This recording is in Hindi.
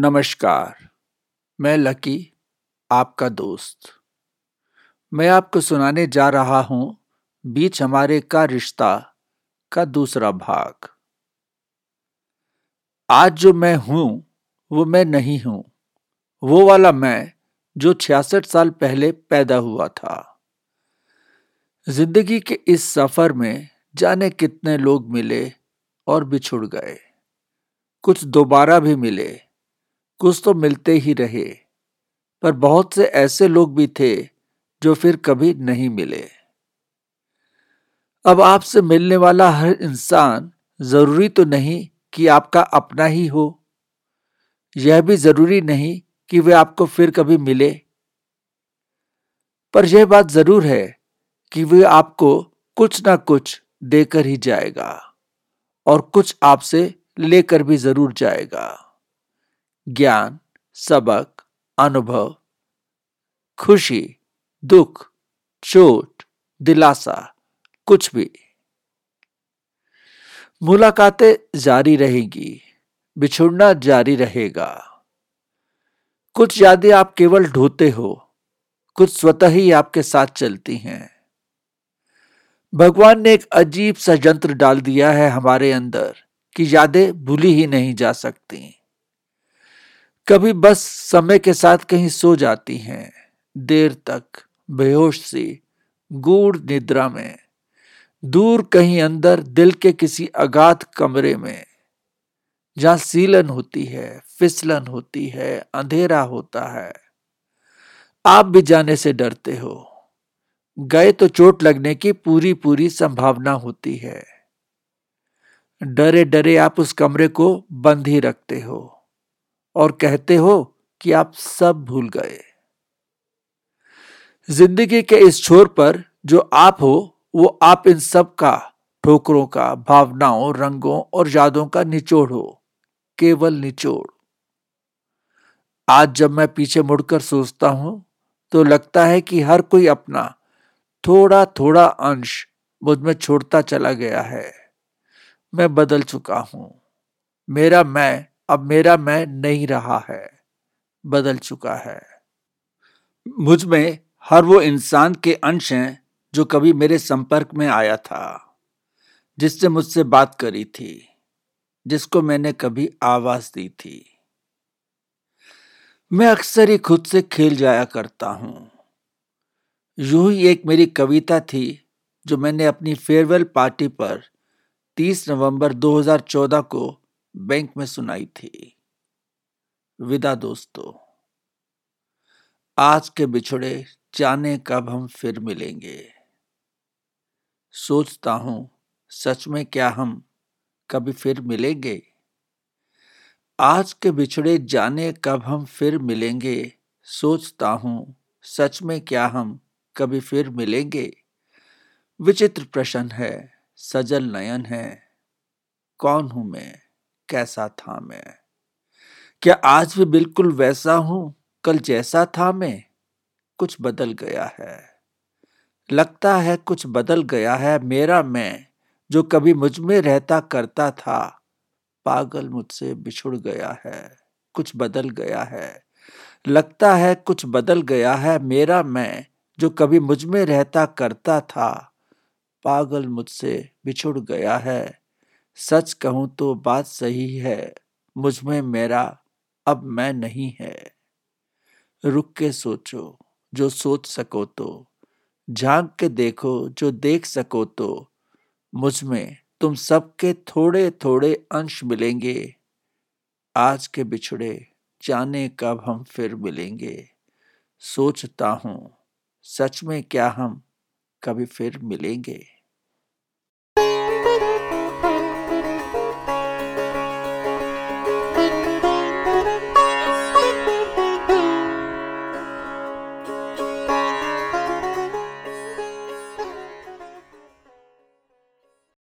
नमस्कार, मैं लकी, आपका दोस्त। मैं आपको सुनाने जा रहा हूँ बीच हमारे का रिश्ता का दूसरा भाग। आज जो मैं हूँ, वो मैं नहीं हूँ। वो वाला मैं, जो छियासठ साल पहले पैदा हुआ था। ज़िंदगी के इस सफ़र में जाने कितने लोग मिले और बिछुड़ गए। कुछ दोबारा भी मिले। कुछ तो मिलते ही रहे, पर बहुत से ऐसे लोग भी थे जो फिर कभी नहीं मिले। अब आपसे मिलने वाला हर इंसान ज़रूरी तो नहीं कि आपका अपना ही हो। यह भी ज़रूरी नहीं कि वे आपको फिर कभी मिले। पर यह बात ज़रूर है कि वे आपको कुछ ना कुछ देकर ही जाएगा और कुछ आपसे लेकर भी ज़रूर जाएगा। ज्ञान, सबक, अनुभव, खुशी, दुख, चोट, दिलासा, कुछ भी। मुलाकातें जारी रहेगी, बिछुड़ना जारी रहेगा। कुछ यादें आप केवल ढोते हो, कुछ स्वतः ही आपके साथ चलती हैं। भगवान ने एक अजीब सा यंत्र डाल दिया है हमारे अंदर कि यादें भूली ही नहीं जा सकती। कभी बस समय के साथ कहीं सो जाती हैं। देर तक, बेहोश सी, गूढ़ निद्रा में। दूर कहीं अंदर, दिल के किसी अगाध कमरे में। जहाँ सीलन होती है, फिसलन होती है, अंधेरा होता है। आप भी जाने से डरते हो। गए तो चोट लगने की पूरी पूरी संभावना होती है। डरे डरे आप उस कमरे को बंद ही रखते हो। और कहते हो कि आप सब भूल गए। ज़िंदगी के इस छोर पर जो आप हो, वो आप इन सब का, ठोकरों का, भावनाओं, रंगों और यादों का निचोड़ हो। केवल निचोड़। आज जब मैं पीछे मुड़कर सोचता हूँ तो लगता है कि हर कोई अपना थोड़ा थोड़ा अंश मुझमें छोड़ता चला गया है। मैं बदल चुका हूँ। मेरा मैं अब मेरा मैं नहीं रहा है, बदल चुका है। मुझमें हर वो इंसान के अंश हैं जो कभी मेरे संपर्क में आया था, जिससे मुझसे बात करी थी, जिसको मैंने कभी आवाज़ दी थी। मैं अक्सर ही खुद से खेल जाया करता हूँ। यूँ ही एक मेरी कविता थी, जो मैंने अपनी फेयरवेल पार्टी पर 30 नवंबर 2014 को बैंक में सुनाई थी। विदा दोस्तों, आज के बिछड़े जाने कब हम फिर मिलेंगे? सोचता हूँ, सच में क्या हम कभी फिर मिलेंगे? आज के बिछड़े जाने कब हम फिर मिलेंगे? सोचता हूँ, सच में क्या हम कभी फिर मिलेंगे? विचित्र प्रश्न है, सजल नयन है, कौन हूँ मैं? कैसा था मैं? क्या आज भी बिल्कुल वैसा हूँ? कल जैसा था मैं, कुछ बदल गया है। लगता है कुछ बदल गया है मेरा मैं, जो कभी मुझमें रहता करता था। पागल मुझसे बिछुड़ गया है, कुछ बदल गया है। लगता है कुछ बदल गया है मेरा मैं, जो कभी मुझमें रहता करता था। पागल मुझसे बिछुड़ गया है। सच कहूँ तो बात सही है, मुझमें मेरा अब मैं नहीं है। रुक के सोचो, जो सोच सको तो झाँक के देखो, जो देख सको तो मुझमें तुम सबके थोड़े थोड़े अंश मिलेंगे। आज के बिछड़े जाने कब हम फिर मिलेंगे। सोचता हूँ, सच में क्या हम कभी फिर मिलेंगे?